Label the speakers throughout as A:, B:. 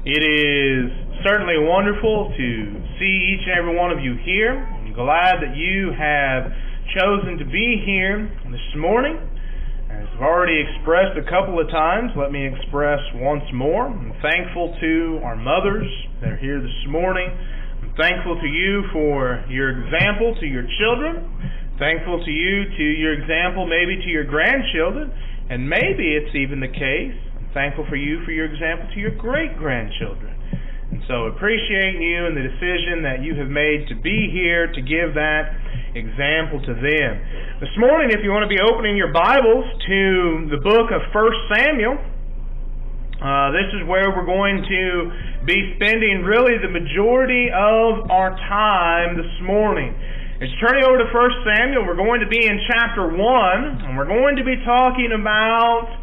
A: It is certainly wonderful to see each and every one of you here. I'm glad that you have chosen to be here this morning. As I've already expressed a couple of times, let me express once more. I'm thankful to our mothers that are here this morning. I'm thankful to you for your example to your children. Thankful to you to your example maybe to your grandchildren. And maybe it's even the case thankful for you for your example to your great grandchildren. And so appreciate you and the decision that you have made to be here to give that example to them. This morning, if you want to be opening your Bibles to the book of 1 Samuel, uh, this is where we're going to be spending really the majority of our time this morning. It's turning over to 1 Samuel. We're going to be in chapter 1, and we're going to be talking about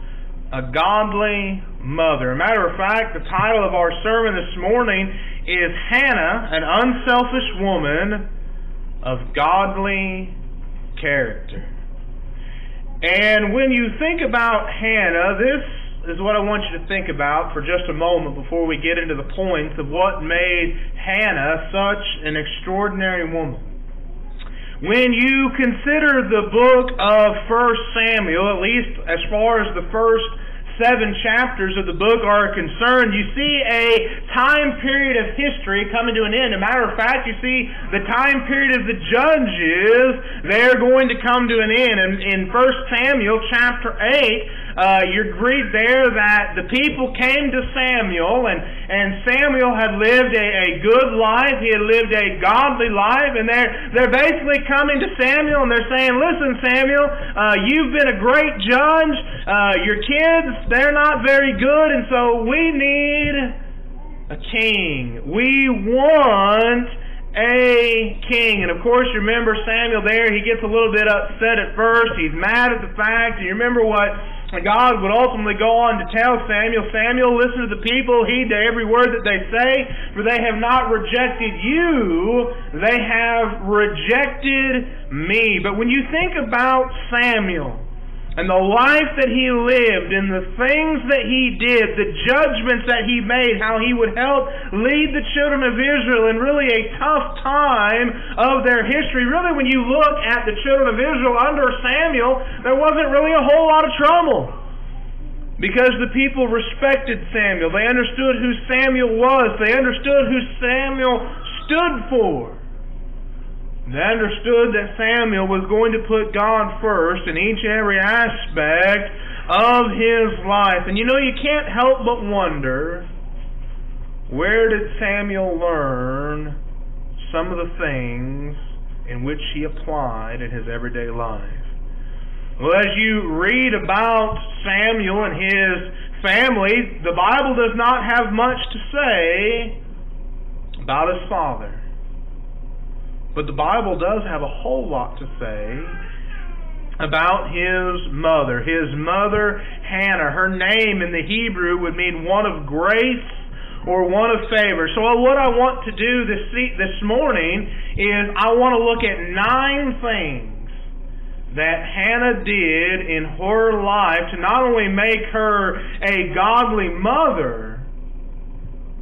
A: a godly mother. A matter of fact, the title of our sermon this morning is Hannah, an unselfish woman of godly character. And when you think about Hannah, this is what I want you to think about for just a moment before we get into the points of what made Hannah such an extraordinary woman. When you consider the book of First Samuel, at least as far as the first seven chapters of the book are concerned, you see a time period of history coming to an end. A matter of fact, you see the time period of the judges, they're going to come to an end. And in 1 Samuel chapter 8, uh, you're agreed there that the people came to Samuel, and, and Samuel had lived a, a good life. He had lived a godly life, and they're, they're basically coming to Samuel and they're saying, Listen, Samuel, uh, you've been a great judge. Uh, your kids, they're not very good, and so we need a king. We want a king. And of course, you remember Samuel there, he gets a little bit upset at first. He's mad at the fact. And you remember what God would ultimately go on to tell Samuel, Samuel, listen to the people, heed to every word that they say, for they have not rejected you, they have rejected me. But when you think about Samuel, and the life that he lived and the things that he did, the judgments that he made, how he would help lead the children of Israel in really a tough time of their history. Really, when you look at the children of Israel under Samuel, there wasn't really a whole lot of trouble. Because the people respected Samuel. They understood who Samuel was. They understood who Samuel stood for. They understood that Samuel was going to put God first in each and every aspect of his life. And you know, you can't help but wonder where did Samuel learn some of the things in which he applied in his everyday life? Well, as you read about Samuel and his family, the Bible does not have much to say about his father. But the Bible does have a whole lot to say about his mother. His mother, Hannah. Her name in the Hebrew would mean one of grace or one of favor. So uh, what I want to do this this morning is I want to look at nine things that Hannah did in her life to not only make her a godly mother,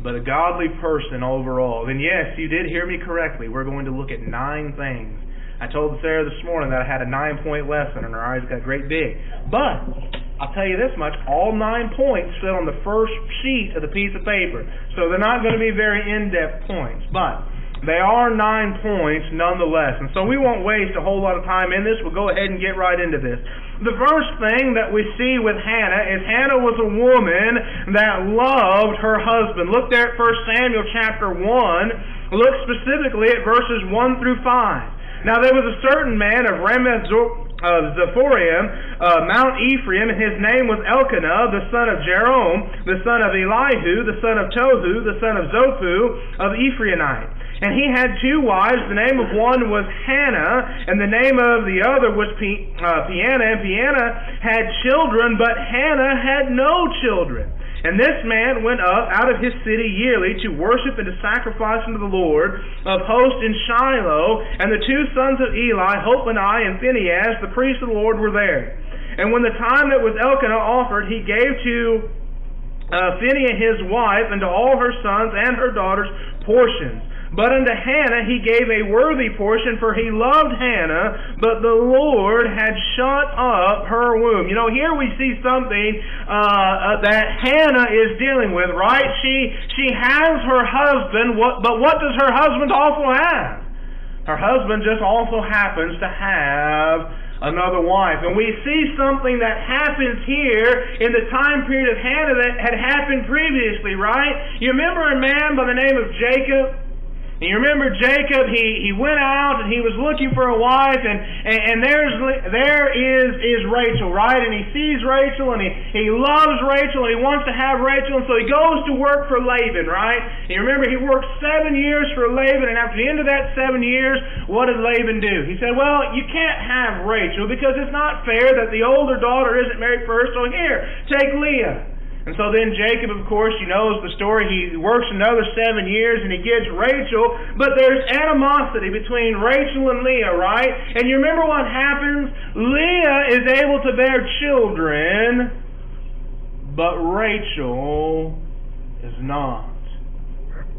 A: but a godly person overall. And yes, you did hear me correctly. We're going to look at nine things. I told Sarah this morning that I had a nine point lesson and her eyes got great big. But I'll tell you this much, all nine points fit on the first sheet of the piece of paper. So they're not going to be very in-depth points. But they are nine points nonetheless. And so we won't waste a whole lot of time in this. We'll go ahead and get right into this. The first thing that we see with Hannah is Hannah was a woman that loved her husband. Look there at 1 Samuel chapter 1. Look specifically at verses 1 through 5. Now there was a certain man of Ramath of Zephorim, uh, Mount Ephraim, and his name was Elkanah, the son of Jerome, the son of Elihu, the son of Tohu, the son of Zophu, of Ephraimite. And he had two wives. The name of one was Hannah, and the name of the other was P- uh, Peninnah. And Peninnah had children, but Hannah had no children. And this man went up out of his city yearly to worship and to sacrifice unto the Lord of hosts in Shiloh. And the two sons of Eli, Hophni and Phinehas, the priests of the Lord, were there. And when the time that was Elkanah offered, he gave to uh, Phinehas his wife, and to all her sons and her daughters portions. But unto Hannah he gave a worthy portion, for he loved Hannah, but the Lord had shut up her womb. You know, here we see something uh, uh, that Hannah is dealing with, right? She she has her husband, but what does her husband also have? Her husband just also happens to have another wife. And we see something that happens here in the time period of Hannah that had happened previously, right? You remember a man by the name of Jacob? And you remember Jacob, he, he went out and he was looking for a wife, and, and, and there's there is, is Rachel, right? And he sees Rachel and he, he loves Rachel and he wants to have Rachel, and so he goes to work for Laban, right? And you remember he worked seven years for Laban, and after the end of that seven years, what did Laban do? He said, Well, you can't have Rachel because it's not fair that the older daughter isn't married first, so here, take Leah. And so then Jacob, of course, you know the story. He works another seven years and he gets Rachel, but there's animosity between Rachel and Leah, right? And you remember what happens? Leah is able to bear children, but Rachel is not.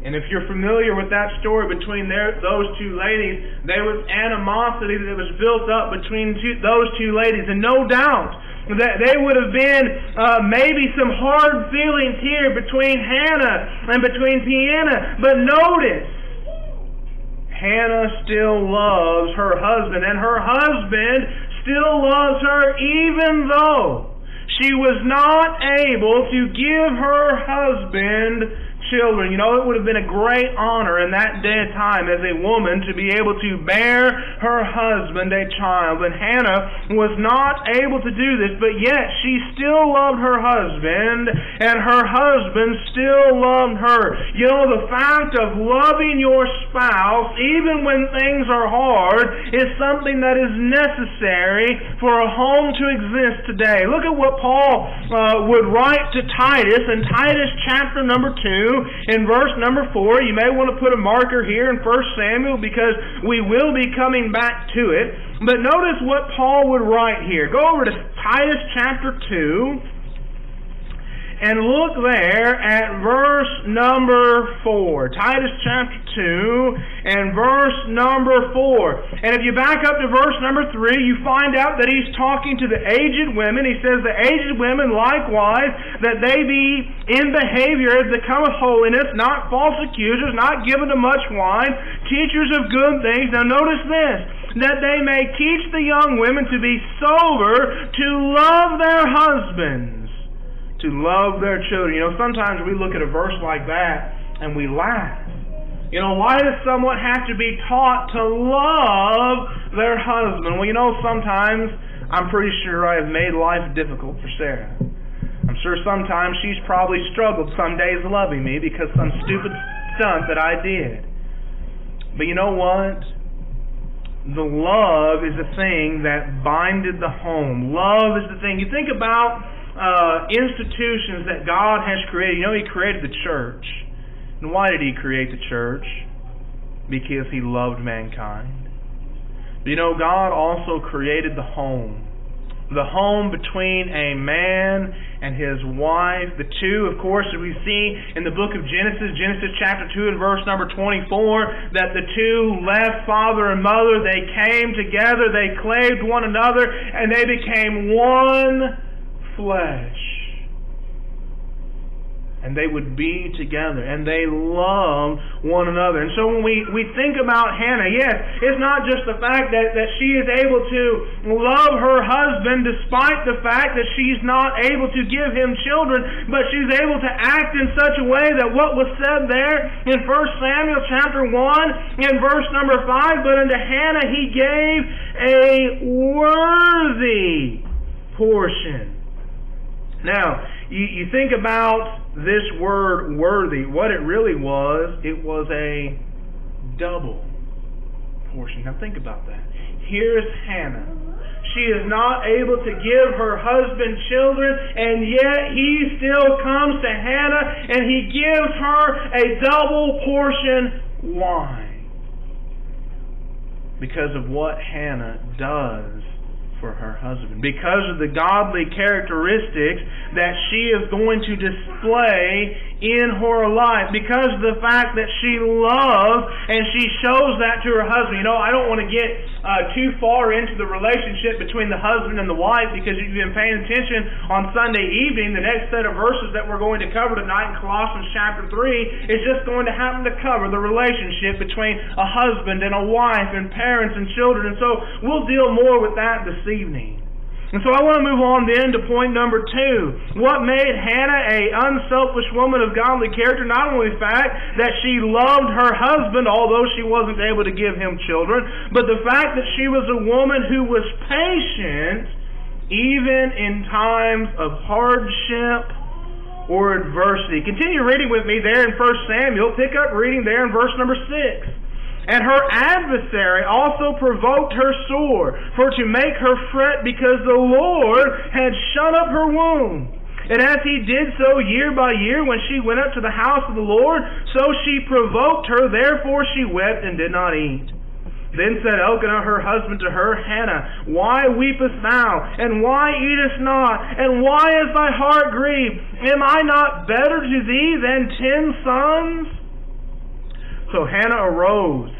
A: And if you're familiar with that story between their, those two ladies, there was animosity that was built up between two, those two ladies. And no doubt that there would have been uh, maybe some hard feelings here between Hannah and between Peninnah. But notice, Hannah still loves her husband, and her husband still loves her even though she was not able to give her husband children. You know, it would have been a great honor in that day and time as a woman to be able to bear her husband a child. And Hannah was not able to do this, but yet she still loved her husband, and her husband still loved her. You know, the fact of loving your spouse, even when things are hard, is something that is necessary for a home to exist today. Look at what Paul uh, would write to Titus in Titus chapter number 2 in verse number 4. You may want to put a marker here in 1 Samuel because we will be coming back to it. But notice what Paul would write here. Go over to Titus chapter 2 and look there at verse number 4. Titus chapter 2 and verse number 4. And if you back up to verse number 3, you find out that he's talking to the aged women. He says, The aged women likewise, that they be in behavior as becometh holiness, not false accusers, not given to much wine, teachers of good things. Now notice this that they may teach the young women to be sober, to love their husbands to love their children. You know, sometimes we look at a verse like that and we laugh. You know, why does someone have to be taught to love their husband? Well, you know, sometimes I'm pretty sure I have made life difficult for Sarah. I'm sure sometimes she's probably struggled some days loving me because some stupid stunt that I did. But you know what? The love is the thing that binded the home. Love is the thing. You think about uh, institutions that God has created. You know, He created the church. And why did He create the church? Because He loved mankind. But you know, God also created the home. The home between a man and his wife. The two, of course, as we see in the book of Genesis, Genesis chapter 2 and verse number 24, that the two left father and mother. They came together, they clave one another, and they became one flesh. And they would be together and they loved one another. And so when we, we think about Hannah, yes, it's not just the fact that, that she is able to love her husband despite the fact that she's not able to give him children, but she's able to act in such a way that what was said there in 1 Samuel chapter 1 in verse number 5, but unto Hannah he gave a worthy portion now, you, you think about this word worthy. What it really was, it was a double portion. Now, think about that. Here's Hannah. She is not able to give her husband children, and yet he still comes to Hannah and he gives her a double portion wine because of what Hannah does for her husband. Because of the godly characteristics that she is going to display in her life because of the fact that she loves and she shows that to her husband. You know, I don't want to get uh, too far into the relationship between the husband and the wife because you've been paying attention on Sunday evening, the next set of verses that we're going to cover tonight in Colossians chapter 3 is just going to happen to cover the relationship between a husband and a wife and parents and children. And so we'll deal more with that this evening. And so I want to move on then to point number two. What made Hannah a unselfish woman of godly character? Not only the fact that she loved her husband, although she wasn't able to give him children, but the fact that she was a woman who was patient even in times of hardship or adversity. Continue reading with me there in 1 Samuel. Pick up reading there in verse number 6. And her adversary also provoked her sore, for to make her fret because the Lord had shut up her womb. And as he did so year by year when she went up to the house of the Lord, so she provoked her, therefore she wept and did not eat. Then said Elkanah her husband to her, Hannah, Why weepest thou? And why eatest not? And why is thy heart grieved? Am I not better to thee than ten sons? So Hannah arose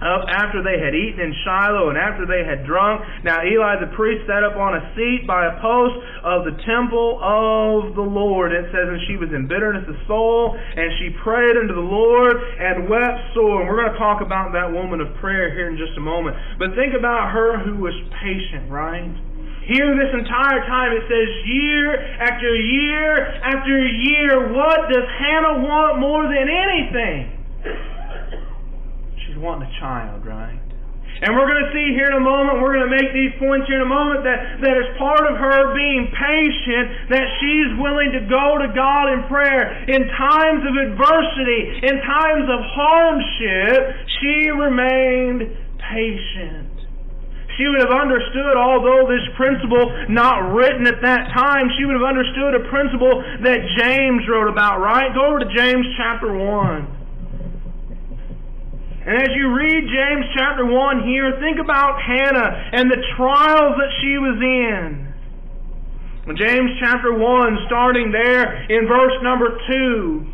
A: up after they had eaten in Shiloh and after they had drunk. Now Eli the priest sat up on a seat by a post of the temple of the Lord. It says, and she was in bitterness of soul, and she prayed unto the Lord and wept sore. And we're going to talk about that woman of prayer here in just a moment. But think about her who was patient, right? Here, this entire time, it says year after year after year, what does Hannah want more than anything? She's wanting a child, right? And we're going to see here in a moment, we're going to make these points here in a moment that, that as part of her being patient, that she's willing to go to God in prayer. In times of adversity, in times of hardship, she remained patient. She would have understood, although this principle not written at that time, she would have understood a principle that James wrote about, right? Go over to James chapter 1. And as you read James chapter 1 here, think about Hannah and the trials that she was in. James chapter 1, starting there in verse number 2.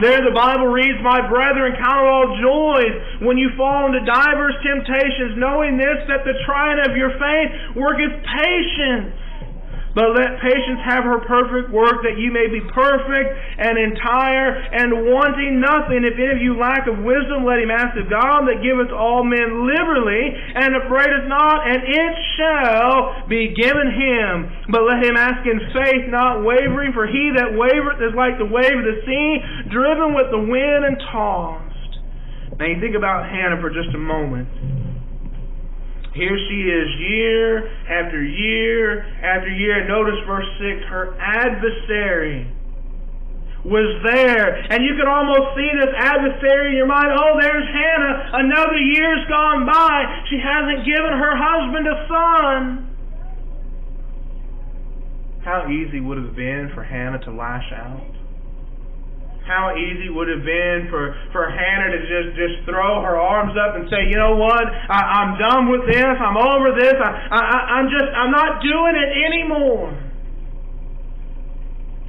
A: There the Bible reads, My brethren, count all joys when you fall into divers temptations, knowing this, that the trying of your faith worketh patience. But let patience have her perfect work, that you may be perfect and entire and wanting nothing. If any of you lack of wisdom, let him ask of God, that giveth all men liberally, and upbraideth not, and it shall be given him. But let him ask in faith, not wavering, for he that wavereth is like the wave of the sea, driven with the wind and tossed. Now you think about Hannah for just a moment. Here she is year after year after year. Notice verse 6 her adversary was there. And you can almost see this adversary in your mind. Oh, there's Hannah. Another year's gone by. She hasn't given her husband a son. How easy would it have been for Hannah to lash out? How easy would it have been for, for Hannah to just, just throw her arms up and say, you know what, I, I'm done with this, I'm over this, I, I, I'm just, I'm not doing it anymore.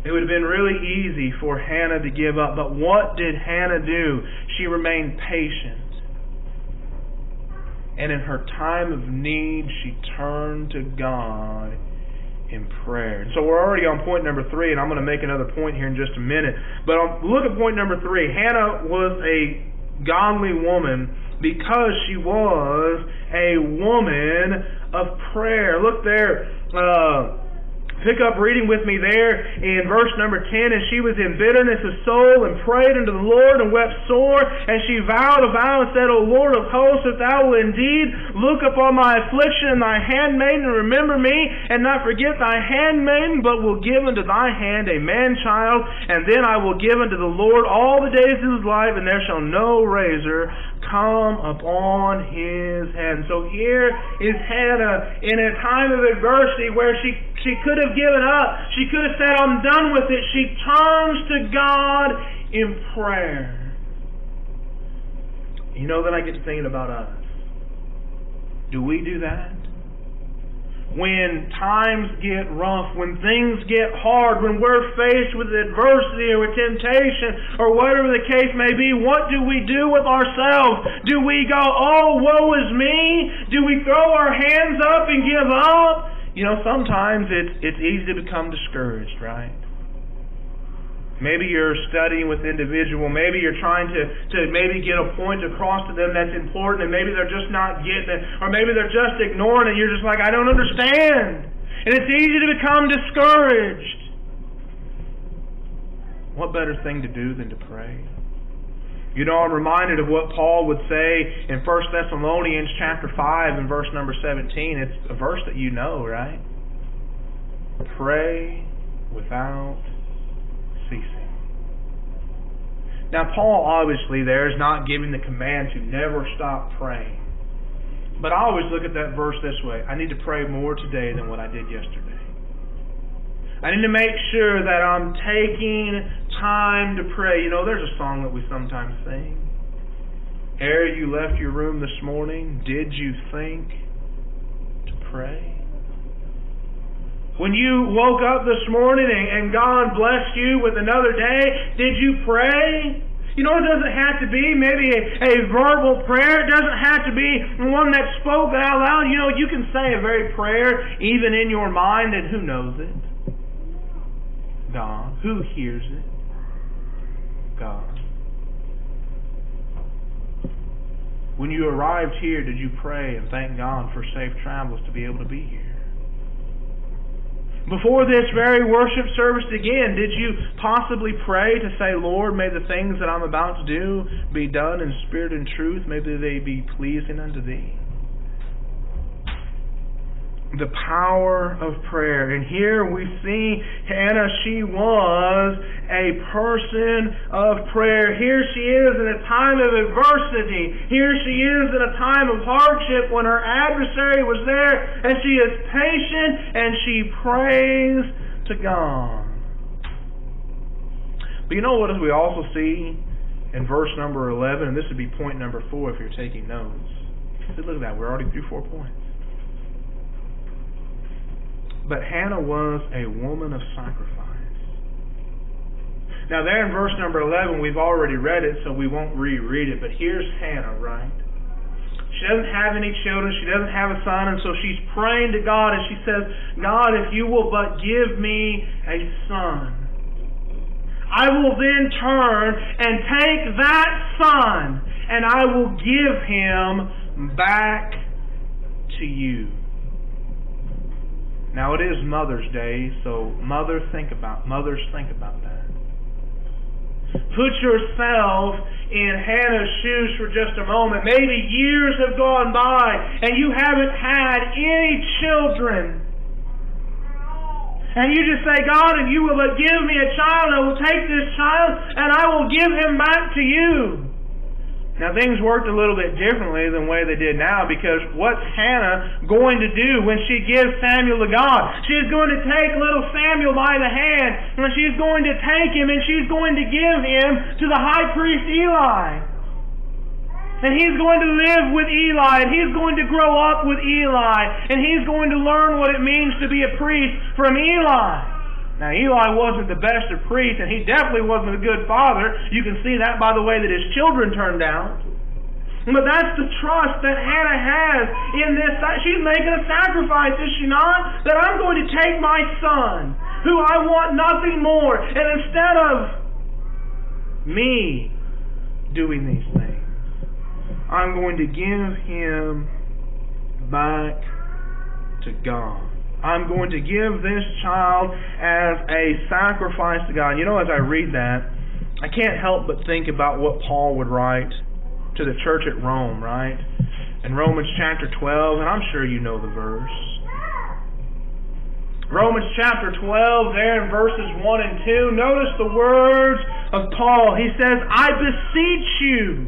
A: It would have been really easy for Hannah to give up, but what did Hannah do? She remained patient. And in her time of need, she turned to God in prayer. So we're already on point number three, and I'm going to make another point here in just a minute. But look at point number three. Hannah was a godly woman because she was a woman of prayer. Look there. Uh, Pick up reading with me there in verse number 10. And she was in bitterness of soul and prayed unto the Lord and wept sore. And she vowed a vow and said, O Lord of hosts, if thou wilt indeed look upon my affliction and thy handmaiden and remember me and not forget thy handmaiden, but will give unto thy hand a man child, and then I will give unto the Lord all the days of his life, and there shall no razor come upon his head. And so here is Hannah in a time of adversity where she, she could have given up. She could have said, I'm done with it. She turns to God in prayer. You know, then I get to thinking about us. Do we do that? When times get rough, when things get hard, when we're faced with adversity or with temptation or whatever the case may be, what do we do with ourselves? Do we go, oh, woe is me? Do we throw our hands up and give up? You know, sometimes it's, it's easy to become discouraged, right? Maybe you're studying with individual. Maybe you're trying to, to maybe get a point across to them that's important, and maybe they're just not getting it, or maybe they're just ignoring it. You're just like, I don't understand. And it's easy to become discouraged. What better thing to do than to pray? You know, I'm reminded of what Paul would say in 1 Thessalonians chapter 5 and verse number 17. It's a verse that you know, right? Pray without ceasing. Now, Paul obviously there is not giving the command to never stop praying. But I always look at that verse this way I need to pray more today than what I did yesterday. I need to make sure that I'm taking time to pray. You know, there's a song that we sometimes sing. Ere you left your room this morning, did you think to pray? When you woke up this morning and, God blessed you with another day, did you pray? You know, it doesn't have to be maybe a, a verbal prayer. It doesn't have to be one that's spoken out loud. You know, you can say a very prayer even in your mind, and who knows it? God. Who hears it? God. When you arrived here, did you pray and thank God for safe travels to be able to be here? Before this very worship service again, did you possibly pray to say, Lord, may the things that I'm about to do be done in spirit and truth? May they be pleasing unto thee the power of prayer. And here we see Hannah, she was a person of prayer. Here she is in a time of adversity. Here she is in a time of hardship when her adversary was there, and she is patient and she prays to God. But you know what we also see in verse number 11, and this would be point number 4 if you're taking notes. Look at that. We're already through four points. But Hannah was a woman of sacrifice. Now, there in verse number 11, we've already read it, so we won't reread it. But here's Hannah, right? She doesn't have any children. She doesn't have a son. And so she's praying to God, and she says, God, if you will but give me a son, I will then turn and take that son, and I will give him back to you. Now it is Mother's Day, so mother think about mothers think about that. Put yourself in Hannah's shoes for just a moment. Maybe years have gone by and you haven't had any children. And you just say, God, if you will give me a child, I will take this child and I will give him back to you. Now things worked a little bit differently than the way they did now because what's Hannah going to do when she gives Samuel to God? She's going to take little Samuel by the hand and she's going to take him and she's going to give him to the high priest Eli. And he's going to live with Eli, and he's going to grow up with Eli, and he's going to learn what it means to be a priest from Eli. Now, Eli wasn't the best of priests, and he definitely wasn't a good father. You can see that by the way that his children turned out. But that's the trust that Hannah has in this. She's making a sacrifice, is she not? That I'm going to take my son, who I want nothing more, and instead of me doing these things, I'm going to give him back to God. I'm going to give this child as a sacrifice to God. You know, as I read that, I can't help but think about what Paul would write to the church at Rome, right? In Romans chapter 12, and I'm sure you know the verse. Romans chapter 12, there in verses 1 and 2, notice the words of Paul. He says, I beseech you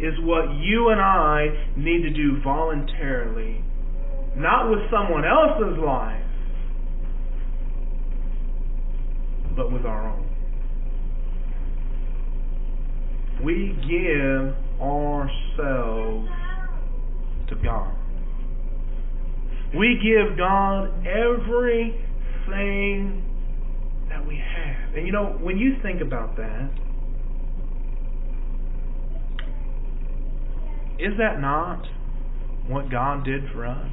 A: is what you and I need to do voluntarily, not with someone else's life, but with our own. We give ourselves to God. We give God everything that we have. And you know, when you think about that, is that not what God did for us?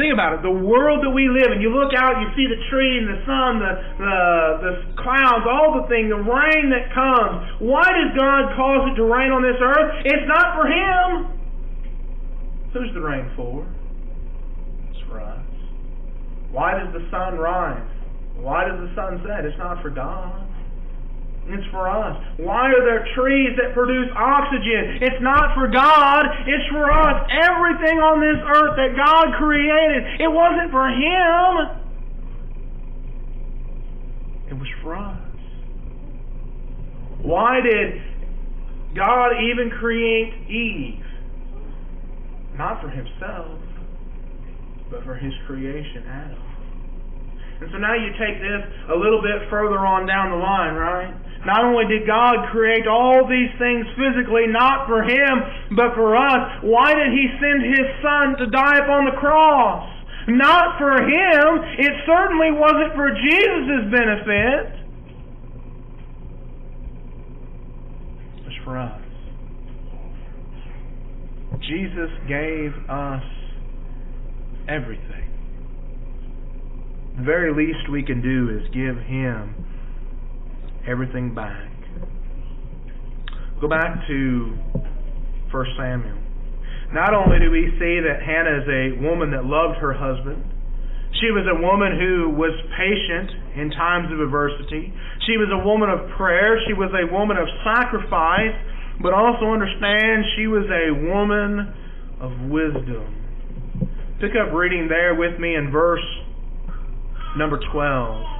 A: Think about it. The world that we live in, you look out, you see the tree and the sun, the, the, the clouds, all the things, the rain that comes. Why does God cause it to rain on this earth? It's not for Him. Who's the rain for? It's for us. Why does the sun rise? Why does the sun set? It's not for God. It's for us. Why are there trees that produce oxygen? It's not for God, it's for us. Everything on this earth that God created, it wasn't for Him. It was for us. Why did God even create Eve? Not for Himself, but for His creation, Adam. And so now you take this a little bit further on down the line, right? Not only did God create all these things physically, not for Him, but for us, why did He send His Son to die upon the cross? Not for Him. It certainly wasn't for Jesus' benefit. It was for us. Jesus gave us everything. The very least we can do is give Him everything back. Go back to 1 Samuel. Not only do we see that Hannah is a woman that loved her husband, she was a woman who was patient in times of adversity. She was a woman of prayer. She was a woman of sacrifice, but also understand she was a woman of wisdom. Pick up reading there with me in verse number 12.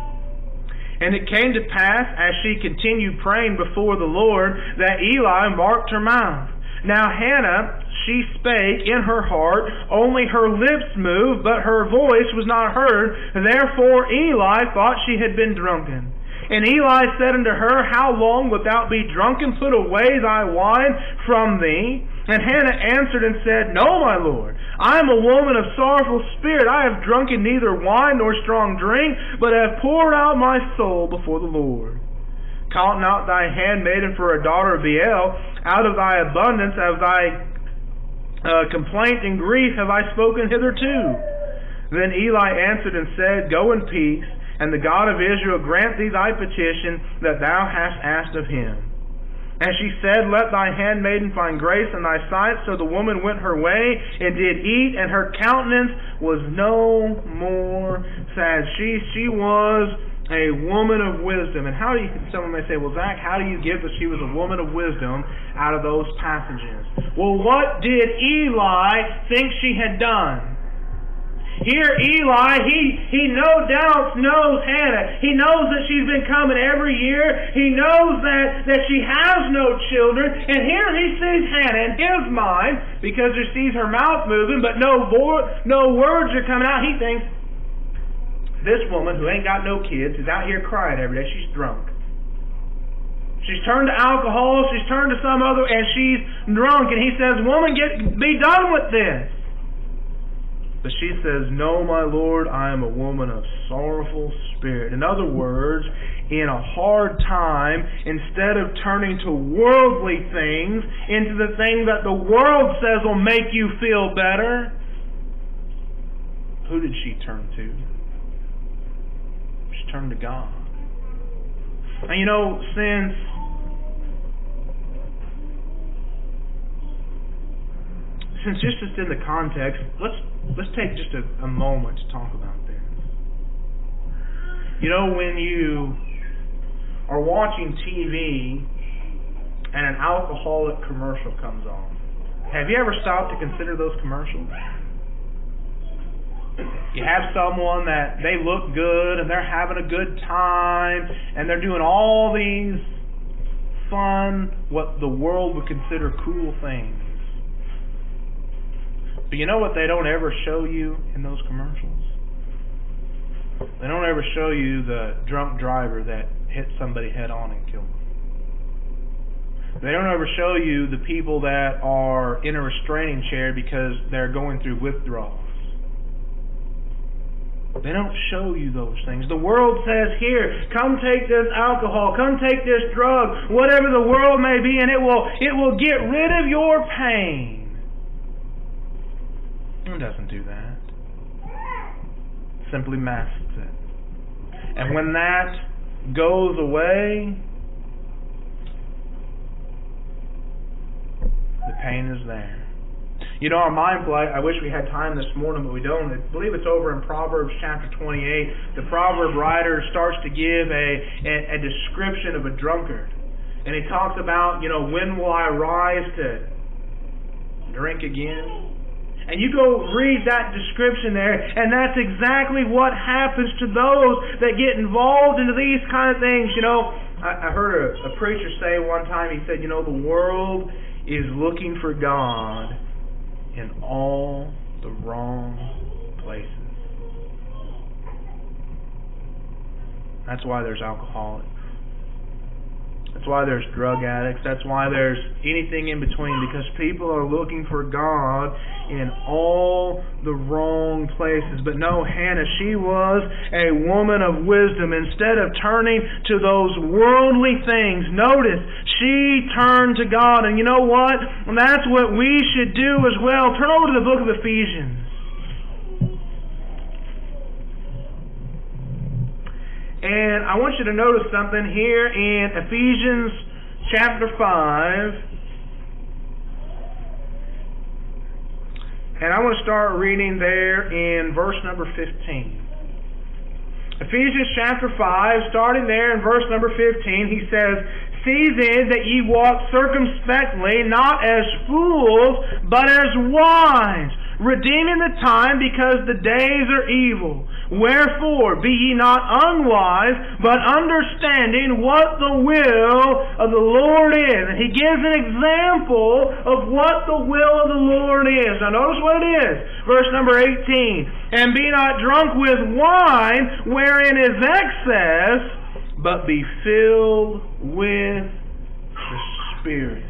A: And it came to pass, as she continued praying before the Lord, that Eli marked her mouth. Now Hannah, she spake in her heart, only her lips moved, but her voice was not heard. Therefore Eli thought she had been drunken. And Eli said unto her, How long wilt thou be drunken? Put away thy wine from thee. And Hannah answered and said, No, my lord, I am a woman of sorrowful spirit. I have drunken neither wine nor strong drink, but have poured out my soul before the Lord. Count not thy handmaiden for a daughter of Belial. Out of thy abundance of thy uh, complaint and grief have I spoken hitherto. Then Eli answered and said, Go in peace and the God of Israel grant thee thy petition that thou hast asked of him. And she said, Let thy handmaiden find grace in thy sight. So the woman went her way and did eat, and her countenance was no more sad. She she was a woman of wisdom. And how do you someone may say, Well, Zac, how do you give that she was a woman of wisdom out of those passages? Well, what did Eli think she had done? Here, Eli, he, he no doubt knows Hannah. He knows that she's been coming every year. He knows that, that she has no children. And here he sees Hannah in his mind, because he sees her mouth moving, but no, vo- no words are coming out. He thinks, this woman who ain't got no kids is out here crying every day. She's drunk. She's turned to alcohol. She's turned to some other, and she's drunk. And he says, woman, get, be done with this. But she says, No, my Lord, I am a woman of sorrowful spirit. In other words, in a hard time, instead of turning to worldly things, into the thing that the world says will make you feel better, who did she turn to? She turned to God. And you know, since since just in the context, let's let's take just a, a moment to talk about this. You know, when you are watching TV and an alcoholic commercial comes on. Have you ever stopped to consider those commercials? You have someone that they look good and they're having a good time and they're doing all these fun, what the world would consider cool things. But you know what they don't ever show you in those commercials? They don't ever show you the drunk driver that hit somebody head on and killed them. They don't ever show you the people that are in a restraining chair because they're going through withdrawals. They don't show you those things. The world says, here, come take this alcohol, come take this drug, whatever the world may be, and it will, it will get rid of your pain. Doesn't do that. Simply masks it. And when that goes away, the pain is there. You know, our mindful, I, I wish we had time this morning, but we don't. I believe it's over in Proverbs chapter 28. The proverb writer starts to give a, a, a description of a drunkard. And he talks about, you know, when will I rise to drink again? And you go read that description there, and that's exactly what happens to those that get involved into these kind of things. You know, I, I heard a, a preacher say one time, he said, you know, the world is looking for God in all the wrong places. That's why there's alcoholics. That's why there's drug addicts. That's why there's anything in between because people are looking for God in all the wrong places. But no, Hannah, she was a woman of wisdom. Instead of turning to those worldly things, notice she turned to God. And you know what? And that's what we should do as well. Turn over to the book of Ephesians. And I want you to notice something here in Ephesians chapter 5. And I want to start reading there in verse number 15. Ephesians chapter 5, starting there in verse number 15, he says, See then that ye walk circumspectly, not as fools, but as wise redeeming the time because the days are evil. Wherefore, be ye not unwise, but understanding what the will of the Lord is. And he gives an example of what the will of the Lord is. Now notice what it is. Verse number 18. And be not drunk with wine, wherein is excess, but be filled with the Spirit.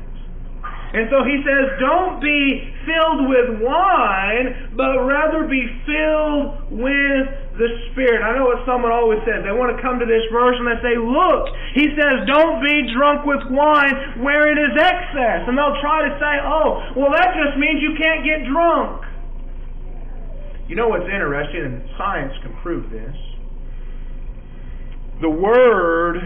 A: And so he says, don't be filled with wine, but rather be filled with the Spirit. I know what someone always says. They want to come to this verse and they say, look, he says, don't be drunk with wine where it is excess. And they'll try to say, oh, well, that just means you can't get drunk. You know what's interesting, and science can prove this? The word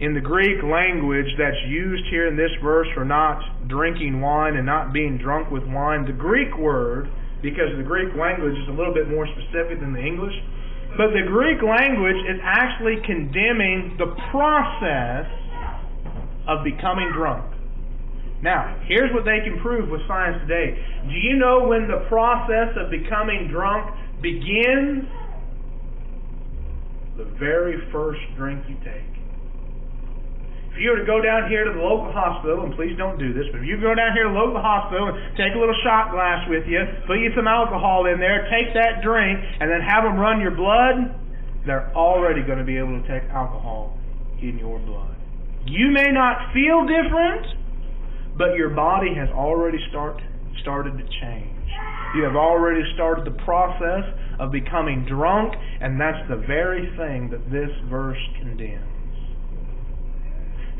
A: in the Greek language that's used here in this verse for not drinking wine and not being drunk with wine, the Greek word, because the Greek language is a little bit more specific than the English, but the Greek language is actually condemning the process of becoming drunk. Now, here's what they can prove with science today. Do you know when the process of becoming drunk begins? The very first drink you take. If you were to go down here to the local hospital, and please don't do this, but if you go down here to the local hospital and take a little shot glass with you, put you some alcohol in there, take that drink, and then have them run your blood, they're already going to be able to take alcohol in your blood. You may not feel different, but your body has already start, started to change. You have already started the process of becoming drunk, and that's the very thing that this verse condemns.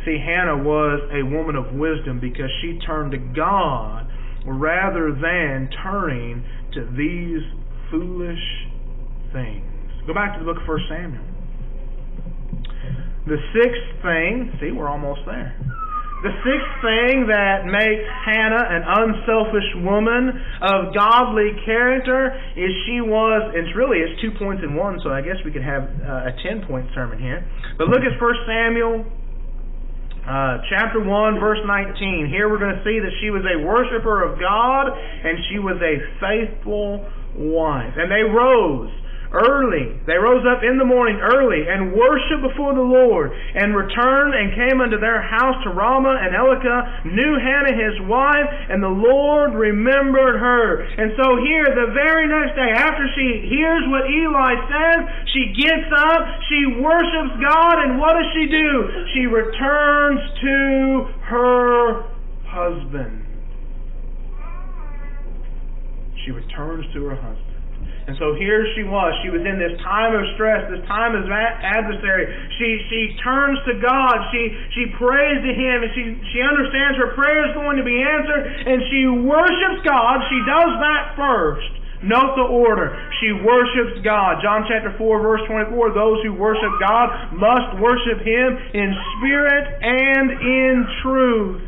A: See, Hannah was a woman of wisdom because she turned to God rather than turning to these foolish things. Go back to the book of 1 Samuel. The sixth thing, see, we're almost there. The sixth thing that makes Hannah an unselfish woman of godly character is she was, it's really it's two points in one, so I guess we could have uh, a ten point sermon here. But look at 1 Samuel uh, chapter 1, verse 19. Here we're going to see that she was a worshiper of God and she was a faithful wife. And they rose early. They rose up in the morning early and worshiped before the Lord and returned and came unto their house to Ramah and Elkanah, knew Hannah his wife, and the Lord remembered her. And so here, the very next day, after she hears what Eli says, she gets up, she worships God, and what does she do? She returns to her husband. She returns to her husband. And so here she was. She was in this time of stress, this time of adversary. She she turns to God. She she prays to Him, and she she understands her prayer is going to be answered, and she worships God. She does that first. Note the order. She worships God. John chapter 4, verse 24. Those who worship God must worship Him in spirit and in truth.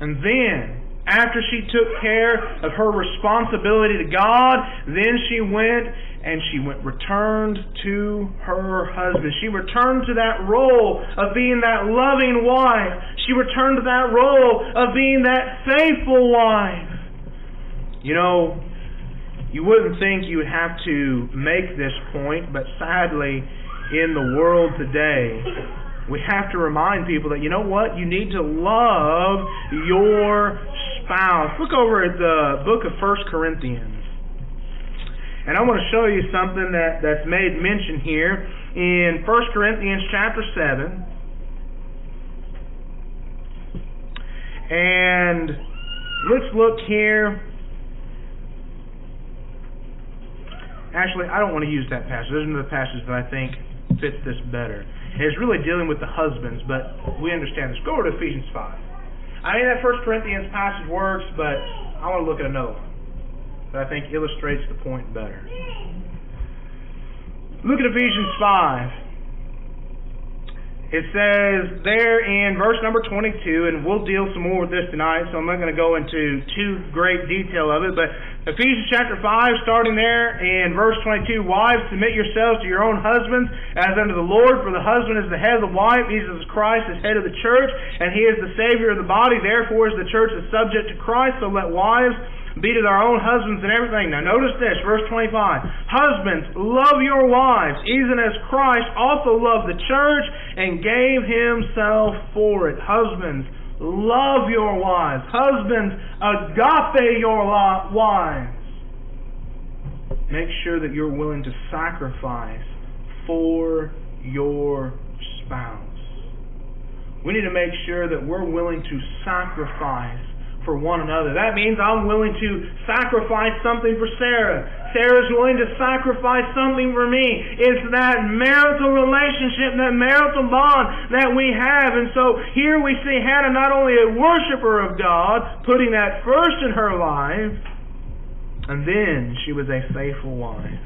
A: And then after she took care of her responsibility to God, then she went and she went returned to her husband. She returned to that role of being that loving wife. She returned to that role of being that faithful wife. You know, you wouldn't think you would have to make this point, but sadly, in the world today, we have to remind people that you know what? You need to love your spouse. Look over at the book of First Corinthians. And I want to show you something that, that's made mention here in 1 Corinthians chapter 7. And let's look here. Actually, I don't want to use that passage. There's another passage that I think fits this better. It's really dealing with the husbands, but we understand this. Go over to Ephesians 5. I mean, that First Corinthians passage works, but I want to look at another one that I think illustrates the point better. Look at Ephesians 5. It says there in verse number 22, and we'll deal some more with this tonight, so I'm not going to go into too great detail of it, but Ephesians chapter 5, starting there in verse 22, Wives, submit yourselves to your own husbands as unto the Lord, for the husband is the head of the wife, Jesus Christ is head of the church, and he is the Savior of the body. Therefore is the church is subject to Christ, so let wives be to their own husbands and everything. Now notice this, verse 25. Husbands, love your wives, even as Christ also loved the church and gave himself for it. Husbands, love your wives. Husbands, agape your wives. Make sure that you're willing to sacrifice for your spouse. We need to make sure that we're willing to sacrifice for one another. That means I'm willing to sacrifice something for Sarah. Sarah's willing to sacrifice something for me. It's that marital relationship, that marital bond that we have. And so here we see Hannah not only a worshiper of God, putting that first in her life, and then she was a faithful wife.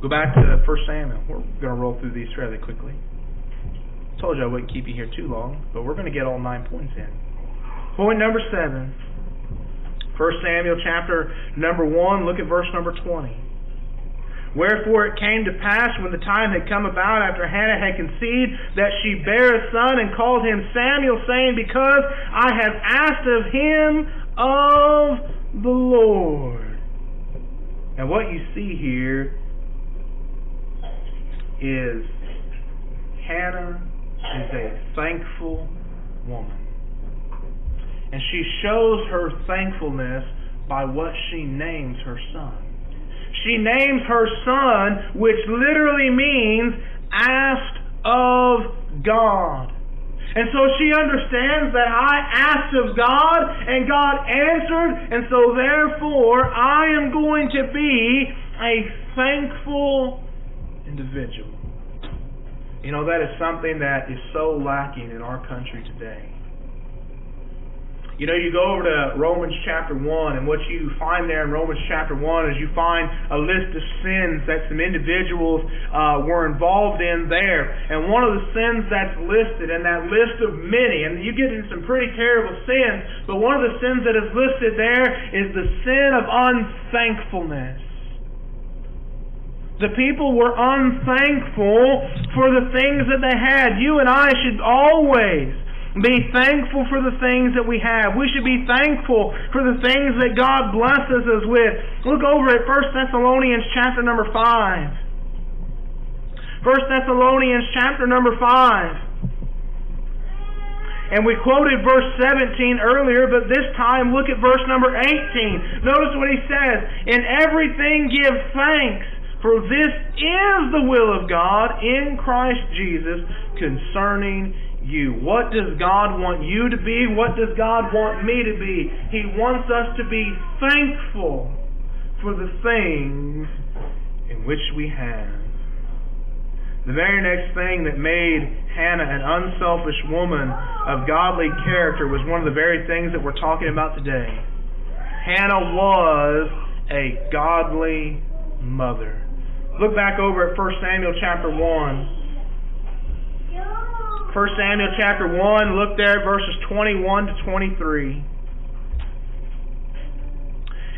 A: Go back to 1 Samuel. We're going to roll through these fairly quickly. Told you I wouldn't keep you here too long, but we're going to get all nine points in. Point number seven. 1 Samuel chapter number 1, look at verse number 20. Wherefore it came to pass when the time had come about after Hannah had conceived that she bare a son and called him Samuel, saying, Because I have asked of him of the Lord. And what you see here is Hannah is a thankful woman. And she shows her thankfulness by what she names her son. She names her son, which literally means asked of God. And so she understands that I asked of God and God answered, and so therefore I am going to be a thankful individual. You know, that is something that is so lacking in our country today. You know, you go over to Romans chapter 1, and what you find there in Romans chapter 1 is you find a list of sins that some individuals uh, were involved in there. And one of the sins that's listed, and that list of many, and you get into some pretty terrible sins, but one of the sins that is listed there is the sin of unthankfulness. The people were unthankful for the things that they had. You and I should always be thankful for the things that we have. We should be thankful for the things that God blesses us with. Look over at 1 Thessalonians chapter number 5. 1 Thessalonians chapter number 5. And we quoted verse 17 earlier, but this time look at verse number 18. Notice what he says. In everything give thanks, for this is the will of God in Christ Jesus concerning you. What does God want you to be? What does God want me to be? He wants us to be thankful for the things in which we have. The very next thing that made Hannah an unselfish woman of godly character was one of the very things that we're talking about today. Hannah was a godly mother. Look back over at 1 Samuel chapter 1. 1 Samuel chapter 1, look there verses 21 to 23.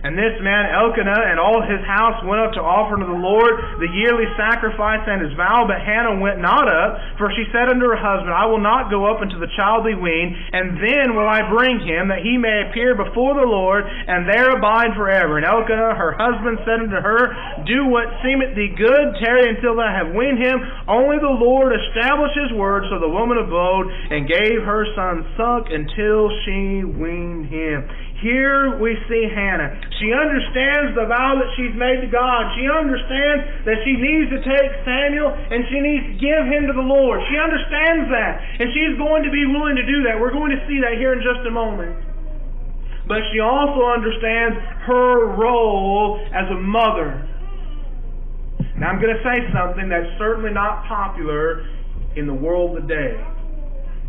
A: And this man Elkanah and all his house went up to offer to the Lord the yearly sacrifice and his vow, but Hannah went not up, for she said unto her husband, I will not go up until the child be weaned, and then will I bring him, that he may appear before the Lord, and there abide forever. And Elkanah her husband said unto her, Do what seemeth thee good, tarry until thou have weaned him. Only the Lord established his word, so the woman abode, and gave her son suck until she weaned him. Here we see Hannah. She understands the vow that she's made to God. She understands that she needs to take Samuel and she needs to give him to the Lord. She understands that. And she's going to be willing to do that. We're going to see that here in just a moment. But she also understands her role as a mother. Now I'm going to say something that's certainly not popular in the world today.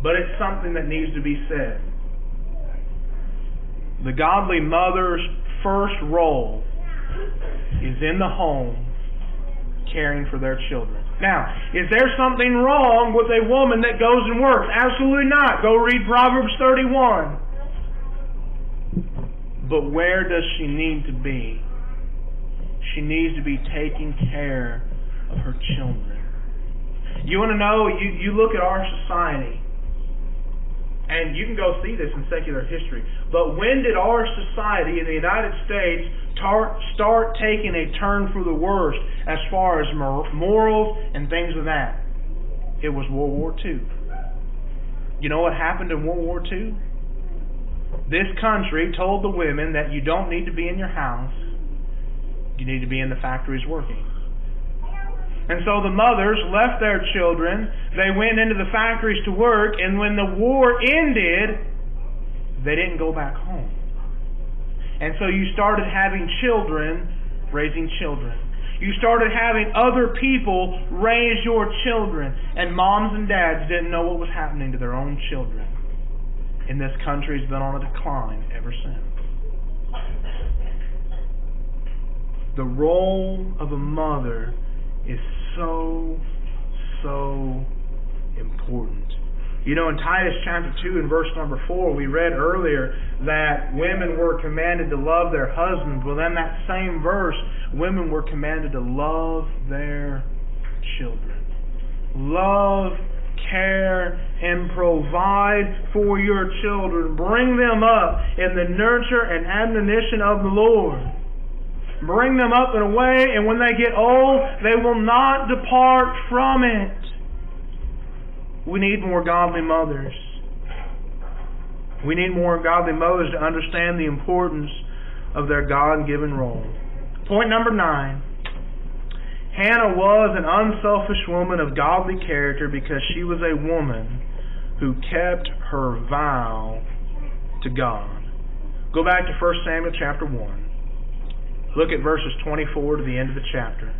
A: But it's something that needs to be said the godly mother's first role is in the home caring for their children. Now, is there something wrong with a woman that goes and works? Absolutely not. Go read Proverbs 31. But where does she need to be? She needs to be taking care of her children. You want to know, you, you look at our society and you can go see this in secular history. But when did our society in the United States tar- start taking a turn for the worst as far as morals and things of that? It was World War II. You know what happened in World War II? This country told the women that you don't need to be in your house, you need to be in the factories working. And so the mothers left their children. They went into the factories to work. And when the war ended, they didn't go back home. And so you started having children raising children. You started having other people raise your children. And moms and dads didn't know what was happening to their own children. And this country's been on a decline ever since. The role of a mother is so, so important. You know, in Titus chapter 2 and verse number 4, we read earlier that women were commanded to love their husbands. Well, in that same verse, women were commanded to love their children. Love, care, and provide for your children. Bring them up in the nurture and admonition of the Lord bring them up in a way, and when they get old, they will not depart from it. We need more godly mothers. We need more godly mothers to understand the importance of their God given role. Point number nine Hannah was an unselfish woman of godly character because she was a woman who kept her vow to God. Go back to 1 Samuel chapter 1. Look at verses 24 to the end of the chapter.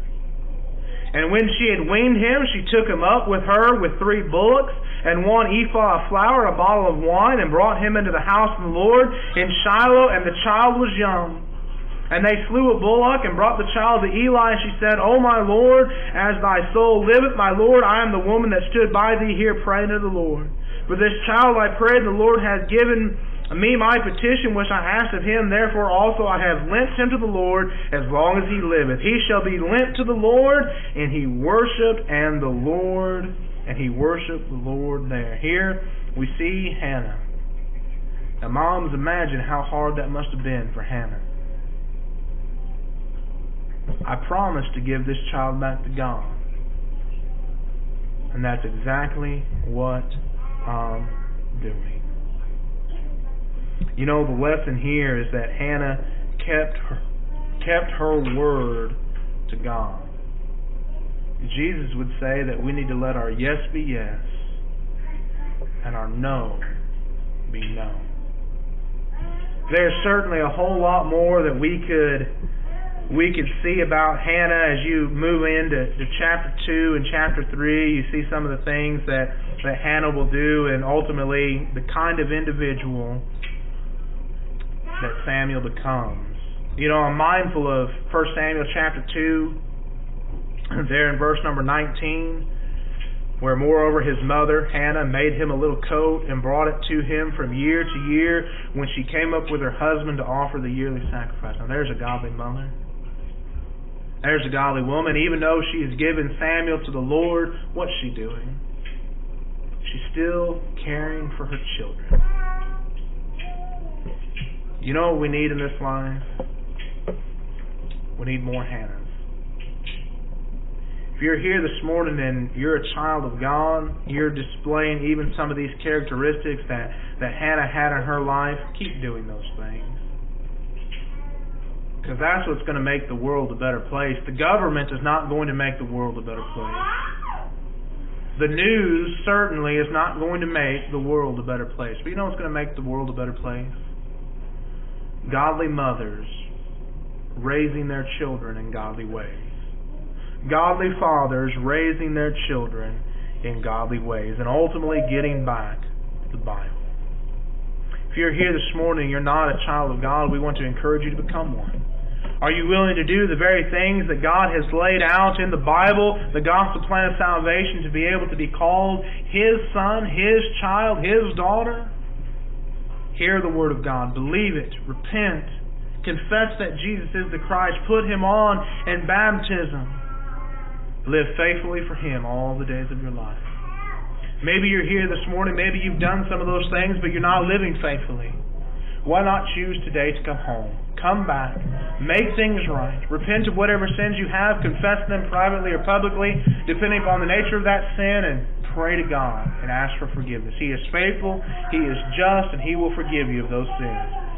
A: And when she had weaned him, she took him up with her with three bullocks and one ephah of flour a bottle of wine, and brought him into the house of the Lord in Shiloh, and the child was young. And they slew a bullock and brought the child to Eli. And she said, O my Lord, as thy soul liveth, my Lord, I am the woman that stood by thee here praying to the Lord. For this child I pray the Lord hath given me my petition which I asked of him, therefore also I have lent him to the Lord as long as he liveth. He shall be lent to the Lord, and he worshipped and the Lord, and he worshipped the Lord there. Here we see Hannah. Now, moms, imagine how hard that must have been for Hannah. I promised to give this child back to God. And that's exactly what I'm doing. You know, the lesson here is that Hannah kept her, kept her word to God. Jesus would say that we need to let our yes be yes and our no be no. There's certainly a whole lot more that we could we could see about Hannah as you move into to chapter 2 and chapter 3. You see some of the things that, that Hannah will do, and ultimately the kind of individual that Samuel becomes. You know, I'm mindful of 1 Samuel chapter 2, there in verse number 19, where moreover his mother, Hannah, made him a little coat and brought it to him from year to year when she came up with her husband to offer the yearly sacrifice. Now, there's a godly mother. There's a godly woman. Even though she has given Samuel to the Lord, what's she doing? She's still caring for her children. You know what we need in this life? We need more Hannahs. If you're here this morning and you're a child of God, you're displaying even some of these characteristics that, that Hannah had in her life, keep doing those things. Because that's what's going to make the world a better place. The government is not going to make the world a better place. The news certainly is not going to make the world a better place. But you know what's going to make the world a better place? Godly mothers raising their children in godly ways. Godly fathers raising their children in godly ways. And ultimately getting back to the Bible. If you're here this morning, you're not a child of God, we want to encourage you to become one. Are you willing to do the very things that God has laid out in the Bible, the gospel plan of salvation, to be able to be called His son, His child, His daughter? Hear the Word of God. Believe it. Repent. Confess that Jesus is the Christ. Put Him on in baptism. Live faithfully for Him all the days of your life. Maybe you're here this morning. Maybe you've done some of those things, but you're not living faithfully. Why not choose today to come home? Come back. Make things right. Repent of whatever sins you have. Confess them privately or publicly, depending upon the nature of that sin, and pray to God and ask for forgiveness. He is faithful, He is just, and He will forgive you of those sins.